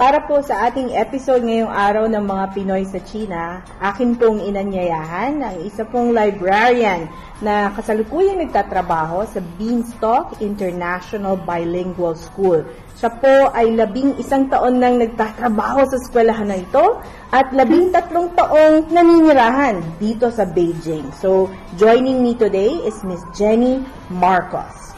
Para po sa ating episode ngayong araw ng mga Pinoy sa China, akin pong inanyayahan ang isa pong librarian na kasalukuyang nagtatrabaho sa Beanstalk International Bilingual School. Siya po ay labing isang taon nang nagtatrabaho sa eskwelahan na ito at labing tatlong taong naninirahan dito sa Beijing. So, joining me today is Miss Jenny Marcos.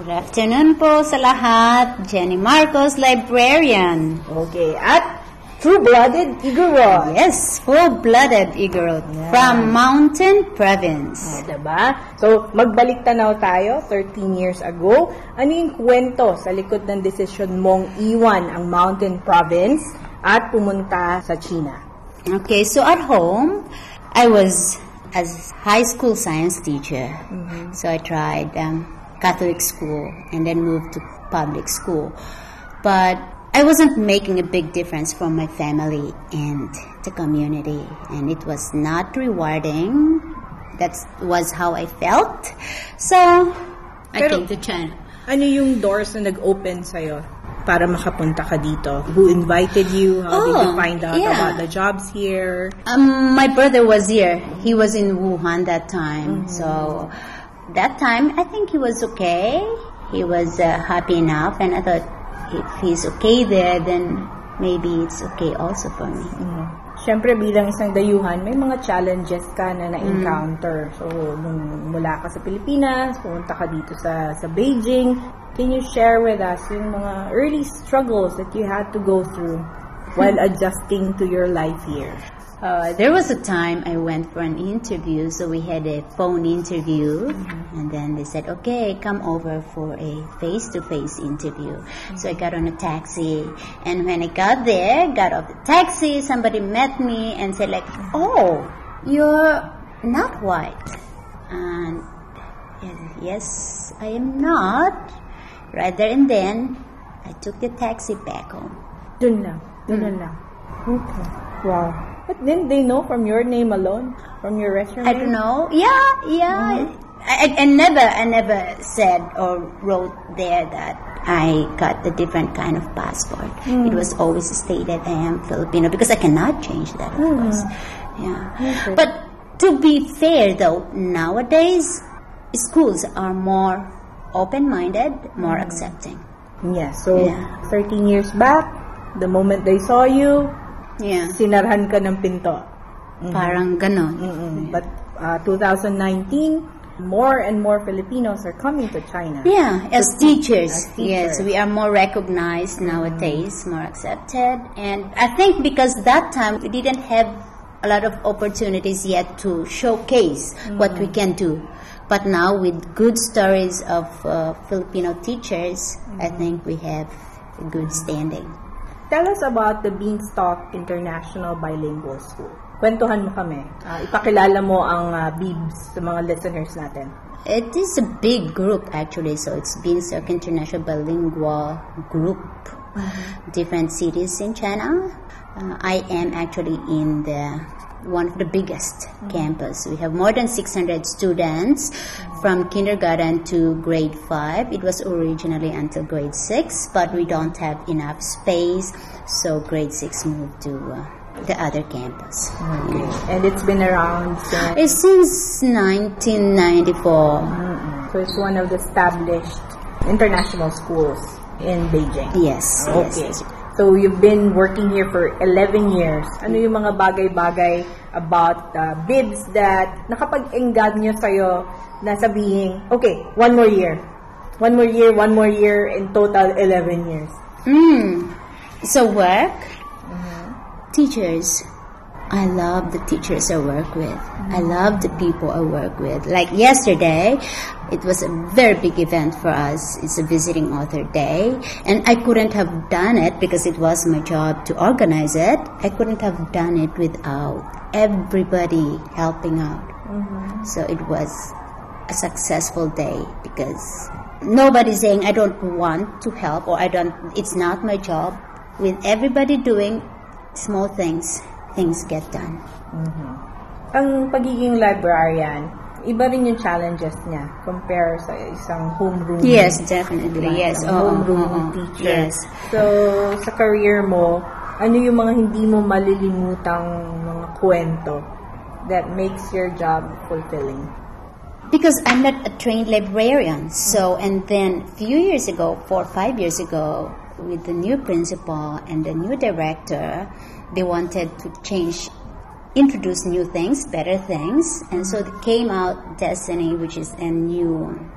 Good afternoon po sa lahat. Jenny Marcos, librarian. Okay, at true-blooded Igorot. Yes, full-blooded Igorot Yeah. from Mountain Province. Ah, diba? So, magbalik tanaw tayo 13 years ago. Ano yung kwento sa likod ng desisyon mong iwan ang Mountain Province at pumunta sa China? Okay, so at home, I was as high school science teacher. So I tried um, Catholic school and then moved to public school. But I wasn't making a big difference for my family and the community, and it was not rewarding. That was how I felt. So I Pero- came to China. Ano yung doors na nag-open sa'yo para makapunta ka dito? Who invited you? How did you Oh, find out yeah. about the jobs here? Um, my brother was here. He was in Wuhan that time. So that time, I think he was okay. He was uh, happy enough, and I thought if he's okay there, then maybe it's okay also for me. Siyempre, bilang isang dayuhan, may mga challenges ka na na-encounter. So, nung mula ka sa Pilipinas, pumunta ka dito sa, sa Beijing, can you share with us yung mga early struggles that you had to go through while adjusting to your life here? Uh, there was a time I went for an interview, so we had a phone interview, mm-hmm. and then they said, "Okay, come over for a face-to-face interview." So I got on a taxi, and when I got there, got off the taxi, somebody met me and said, "Like, oh, you're not white," and and yes, I am not. Right there and then, I took the taxi back home. Dun lang. Mm. Dun na lang. Okay. Wow. But then they know from your name alone? From your restaurant I don't know. Yeah, yeah. Uh-huh. I, I, I never, I never said or wrote there that I got a different kind of passport. Hmm. It was always stated I am Filipino because I cannot change that, of hmm. course. Yeah. But to be fair, though, nowadays schools are more open-minded, more hmm. accepting. Yeah. So, Yeah. 13 years back, the moment they saw you, Yeah. sinarhan ka ng pinto. Parang ganon. Mm-mm. But uh, 2019, more and more Filipinos are coming to China. Yeah, as teachers, As teachers. yes, we are more recognized nowadays, more accepted, and I think because that time we didn't have a lot of opportunities yet to showcase what we can do. But now with good stories of uh, Filipino teachers, I think we have a good standing. Tell us about the Beanstalk International Bilingual School. Kwentuhan mo kami. Ah, ipakilala mo ang ah, BIBS sa mga listeners natin. It is a big group actually, so it's Beanstalk International Bilingual Group. Different cities in China. Uh, I am actually in the one of the biggest campus. We have more than 600 students from kindergarten to grade 5. It was originally until grade 6, but we don't have enough space, so grade 6 moved to uh, the other campus. And it's been around since... It's since 1994. Mm-mm. So it's one of the established international schools in Beijing. Yes. Okay. yes. So you've been working here for 11 years. Ano yung mga bagay-bagay about uh, bibs that nakapag-engganyo sa'yo na sabihin, okay, one more year. One more year, one more year, in total 11 years. Mm. So work, teachers, I love the teachers I work with. I mm. love the people I work with. Like yesterday, it was a very big event for us. It's a visiting author day. And I couldn't have done it because it was my job to organize it. I couldn't have done it without everybody helping out. Mm-hmm. So it was a successful day because nobody's saying I don't want to help or I don't, it's not my job. With everybody doing small things, things get done. Mhm. Ang pagiging librarian, iba rin yung challenges niya compare sa isang homeroom. Yes, definitely. Diba? Yes. Oo, homeroom oo, teacher. Yes. So, sa career mo, ano yung mga hindi mo malilimutang mga kwento that makes your job fulfilling? Because I'm not a trained librarian. So, and then few years ago, four or five years ago, with the new principal and the new director, they wanted to change, introduce new things, better things. And so it came out Destiny, which is a new,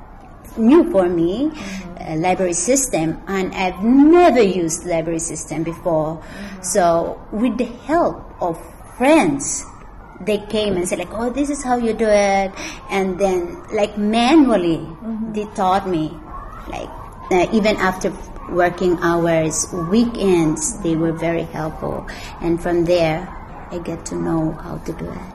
new for me, uh, library system. And I've never used library system before. So with the help of friends, they came and said like, oh, this is how you do it, and then like manually they taught me, like uh, even after working hours, weekends, they were very helpful, and from there I get to know how to do it.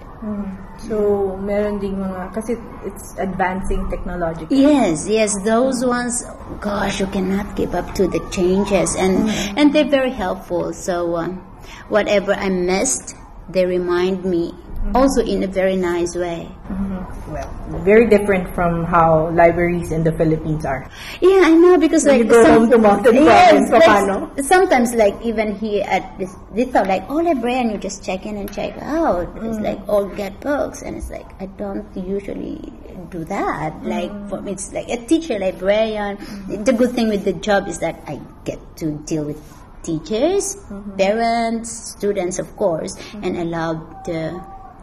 So, meron ding mga, kasi it's advancing technology. Yes, yes, those ones. Gosh, you cannot keep up to the changes, and and they're very helpful. So, um, whatever I missed, they remind me. Mm-hmm. Also, in a very nice way. Mm-hmm. Well, very different from how libraries in the Philippines are. Yeah, I know because When like you go home to Mountain Province, like, sometimes like even here at this, this thought like oh librarian you just check in and check out. It's mm. like all get books and it's like I don't usually do that. Mm. Like for me it's like a teacher librarian. Mm-hmm. The good thing with the job is that I get to deal with teachers, parents, students of course, and I love the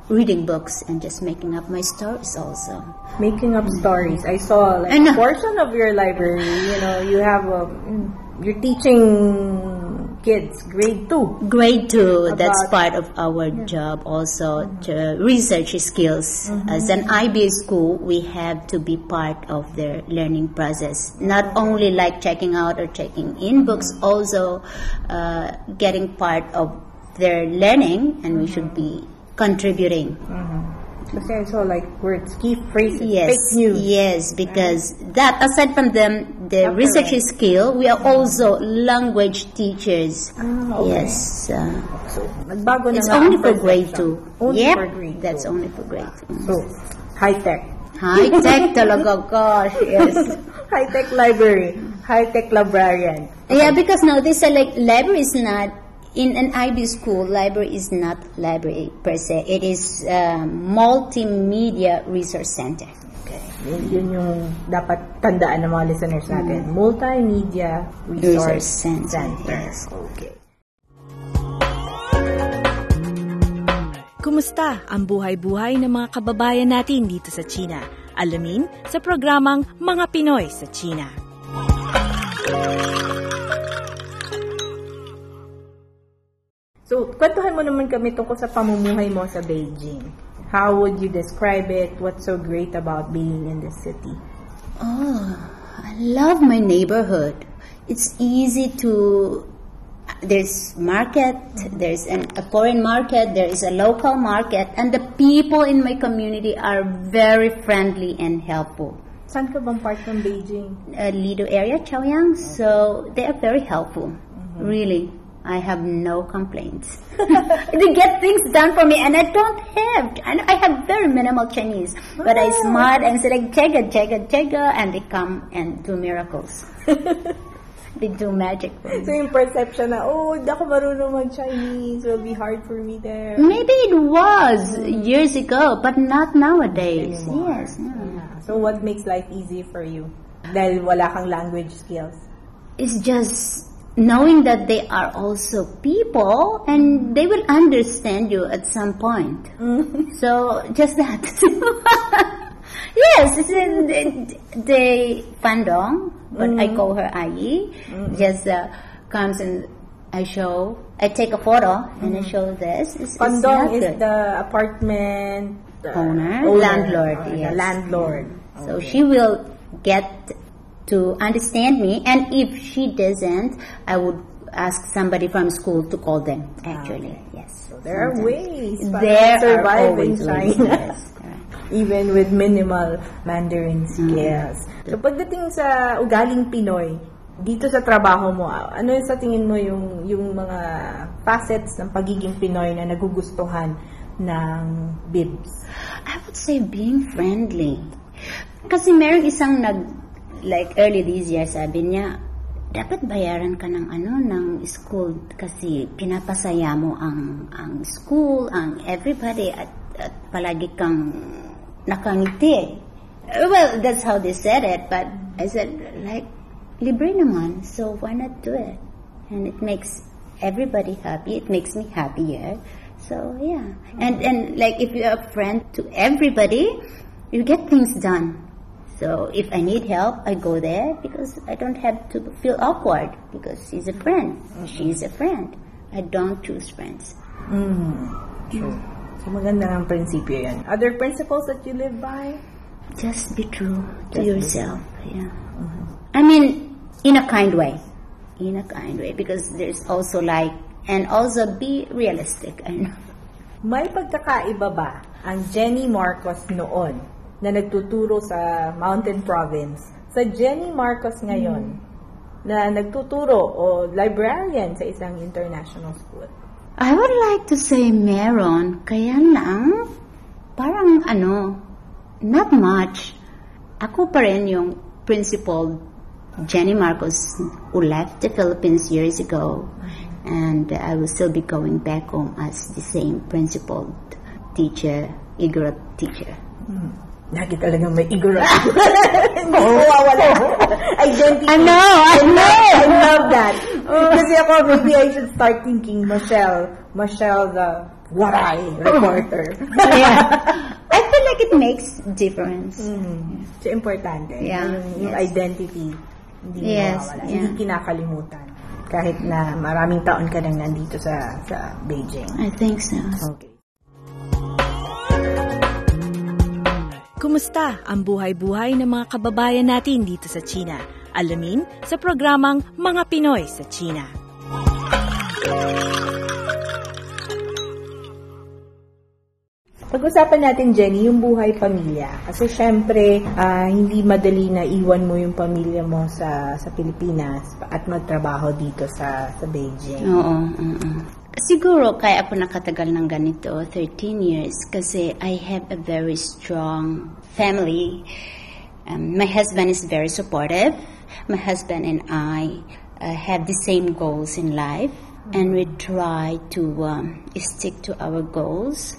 reading books and just making up my stories also. Making up stories. I saw like know. a portion of your library, you know, you have a, mm, you're teaching kids grade 2. Grade two, that's part of our job also, to research skills. As an IB school, we have to be part of their learning process. Not only like checking out or checking in books, also uh, getting part of their learning, and we should be contributing. Kasi I saw like words, key phrases, Yes, yes, because that aside from them, the research skill, we are also language teachers. Ah, okay. Yes. Uh, So, It's only for grade two. Only yep, for grade that's two. only for grade two. So, high-tech. High tech talaga, gosh, yes. high-tech library. High-tech librarian. yeah, because now this uh, like library is not in an IB school. Library is not library per se. It is uh, multimedia resource center. Okay. Yun, yun yung dapat tandaan ng mga listeners natin. Multimedia Resource, Resource Center, yes. Okay. Kumusta ang buhay-buhay ng mga kababayan natin dito sa China? Alamin sa programang Mga Pinoy sa China. So, kwentuhan mo naman kami tungkol sa pamumuhay mo sa Beijing. How would you describe it? What's so great about being in the city? Oh, I love my neighborhood. It's easy to. There's market. There's an, a foreign market. There is a local market, and the people in my community are very friendly and helpful. Saan ka bang part ng Beijing? A Lido area, Chaoyang, so they are very helpful. Mm-hmm. Really, I have no complaints. they get things done for me, and I don't have. I have very minimal Chinese, but I ah. smart and say like chega, chega, chega, and they come and do miracles. they do magic for me. So, yung perception na, oh, hindi ako marunong mag-Chinese. It'll be hard for me there. Maybe it was years ago, but not nowadays. Anymore. Yes. Yeah. So, what makes life easy for you? Dahil wala kang language skills. It's just knowing that they are also people and they will understand you at some point. So just that. yes, it's in the, the Fandong, but I call her Ayi, just uh, comes and I show, I take a photo and I show this. It's, Pandong is the apartment uh, Owner? Landlord, the yes. landlord. So she will get to understand me, and if she doesn't, I would ask somebody from school to call them. Actually, yes. So there are ways There survive are in always ways. Yes. Even with minimal Mandarin skills. Mm-hmm. skills. So pagdating sa ugaling Pinoy, dito sa trabaho mo, ano yung sa tingin mo yung yung mga facets ng pagiging Pinoy na nagugustuhan ng Bibs? I would say being friendly. Kasi meron isang nag, like early this year, sabi niya, dapat bayaran ka ng ano, ng school kasi pinapasaya mo ang, ang school, ang everybody at, at palagi kang nakangiti. Well, that's how they said it, but I said, like, libre naman, so why not do it? And it makes everybody happy. It makes me happier. So yeah, and and like if you're a friend to everybody, you get things done. So if I need help, I go there because I don't have to feel awkward because she's a friend. Mm-hmm. She's a friend. I don't choose friends. Mm-hmm. True. So maganda ng prinsipyo yan. Other principles that you live by? Just be true to Just yourself. Yeah. Mm-hmm. I mean, in a kind way. In a kind way because there's also like and also be realistic. I know. May pagkakaiba ba ang Jenny Marcos noon na nagtuturo sa Mountain Province sa Jenny Marcos ngayon na nagtuturo o librarian sa isang international school? I would like to say meron, kaya lang, parang ano, not much. Ako pa rin yung principal Jenny Marcos who left the Philippines years ago and I will still be going back home as the same principal teacher, Igorot teacher. Lagi talagang may ignorant. Hindi ko mawawala. Identity. I know, I know. I love that. Kasi ako, maybe I should start thinking Michelle. Michelle the waray reporter. yeah. I feel like it makes difference. Mm. So, importante. Yeah, Yung, yung yes. identity, hindi mo Yes, mawawala. yeah. Hindi kinakalimutan. Kahit na maraming taon ka nang nandito sa sa Beijing. I think so. Okay. Kumusta ang buhay-buhay ng mga kababayan natin dito sa China? Alamin sa programang Mga Pinoy sa China. Pag-usapan natin, Jenny, yung buhay pamilya. Kasi syempre, ah, hindi madali na iwan mo yung pamilya mo sa sa Pilipinas at magtrabaho dito sa sa Beijing. Oo, oo. Siguro kaya ako nakatagal ng ganito, 13 years, kasi I have a very strong family. Um, my husband is very supportive. My husband and I uh, have the same goals in life, and we try to um, stick to our goals.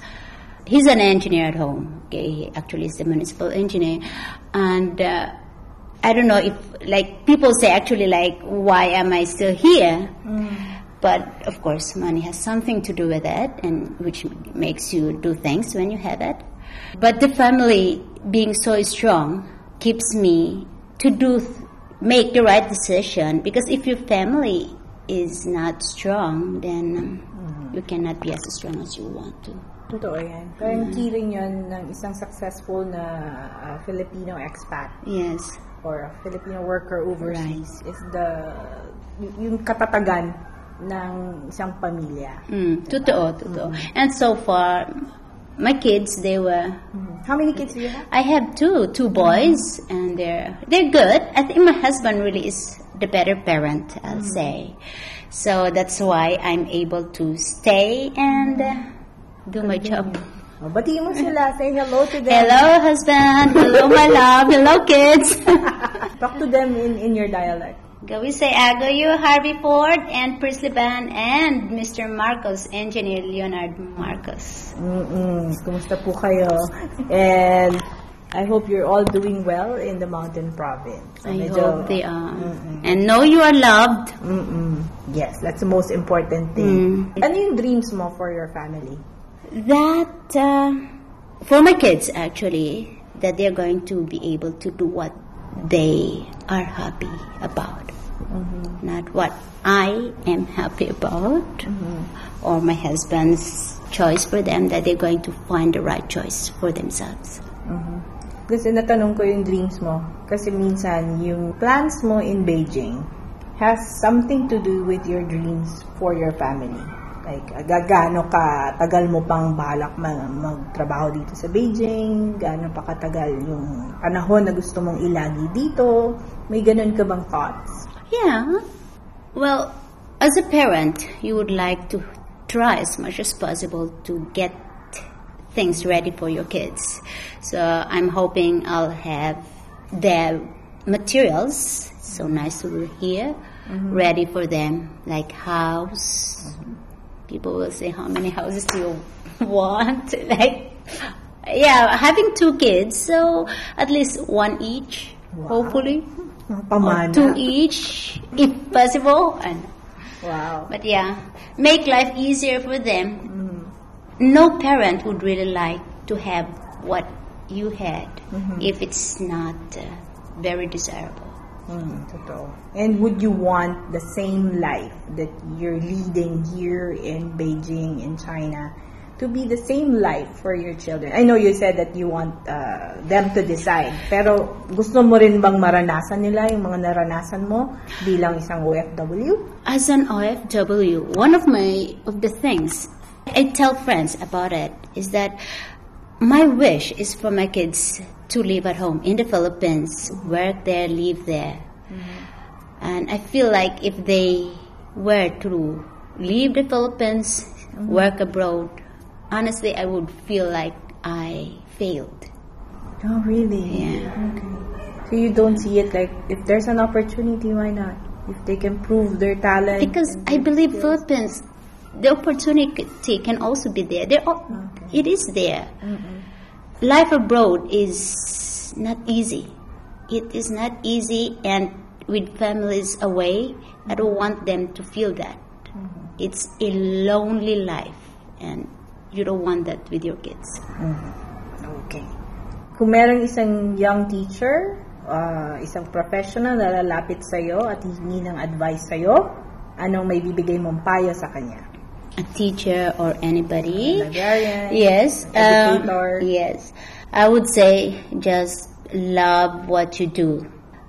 He's an engineer at home. Okay, he actually is a municipal engineer, and uh, I don't know if like people say actually like why am I still here? But of course, money has something to do with it, and which makes you do things when you have it. But the family being so strong keeps me to do th- make the right decision because if your family is not strong, then um, you cannot be as strong as you want to. Totoo yan. Parang key rin yun ng isang successful na ah, Filipino expat Yes. or a Filipino worker overseas is the y- yung katatagan ng isang pamilya. Mm, totoo, totoo. And so far, my kids, they were How many kids do you have? I have two, two boys, and they're they're good. I think my husband really is the better parent, I'll say. So that's why I'm able to stay and uh, do my job. Oh, batiin mo sila. Say hello to them. Hello, husband. Hello, my love. Hello, kids. Talk to them in, in your dialect. Gawi say ago you, Harvey Ford, and Prisley Ban, and Mr. Marcos, Engineer Leonard Marcos. Mm-mm. Kumusta po kayo? And I hope you're all doing well in the mountain province. So, I medyo- hope they are. And know you are loved. Mm-mm. Yes, that's the most important thing. Ano yung dreams mo for your family? that uh, for my kids actually that they're going to be able to do what they are happy about not what I am happy about or my husband's choice for them, that they're going to find the right choice for themselves. Kasi natanong ko yung dreams mo. Kasi minsan, yung plans mo in Beijing has something to do with your dreams for your family. Like, gagano ka, tagal mo pang balak mag, magtrabaho dito sa Beijing, gaano pa katagal yung panahon na gusto mong ilagi dito, may ganun ka bang thoughts? Yeah. Well, as a parent, you would like to try as much as possible to get things ready for your kids. So I'm hoping I'll have the materials, so mm-hmm. nice over here, mm-hmm. ready for them, like house. Mm-hmm. People will say, how many houses do you want? like, yeah, having two kids, so at least one each, hopefully. Two each, if possible. And, Wow. but yeah, make life easier for them. No parent would really like to have what you had if it's not uh, very desirable. Mm, totoo. And would you want the same life that you're leading here in Beijing, in China, to be the same life for your children? I know you said that you want uh, them to decide, pero gusto mo rin bang maranasan nila yung mga naranasan mo bilang isang OFW? As an OFW, one of my of the things I tell friends about it is that my wish is for my kids to live at home in the Philippines, work there, live there. And I feel like if they were to leave the Philippines, work abroad, honestly, I would feel like I failed. Oh, really? Yeah. Okay. So you don't see it like, if there's an opportunity, why not? If they can prove their talent. Because I believe skills. Philippines, the opportunity can also be there. There, are, it is there. Life abroad is not easy. It is not easy, and with families away, I don't want them to feel that. Mm-hmm. It's a lonely life, and you don't want that with your kids. Okay. Kung merong isang young teacher, uh, isang professional na lalapit sa'yo at hihingi ng advice sa'yo, anong may bibigay mong payo sa kanya? A teacher or anybody. Librarian? Yes. um, yes. I would say just love what you do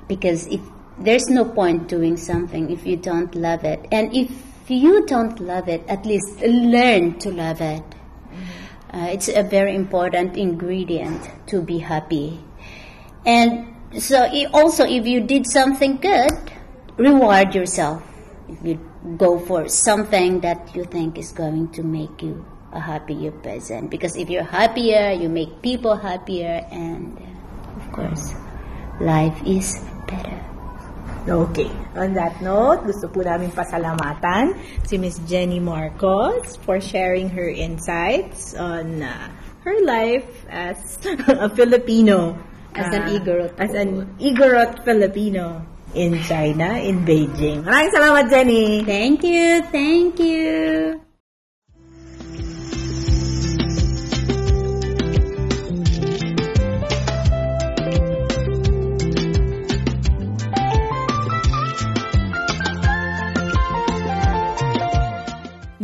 because if there's no point doing something if you don't love it. And if you don't love it, at least learn to love it. Uh, it's a very important ingredient to be happy. And so i- also if you did something good, reward yourself. If you go for something that you think is going to make you a happier person. Because if you're happier, you make people happier and of course, life is better. Okay. On that note, gusto po namin pasalamatan si Miss Jenny Marcos for sharing her insights on uh, her life as a Filipino. As an uh, Igorot As an Igorot Filipino in China, in Beijing. Maraming salamat, Jenny! Thank you, thank you.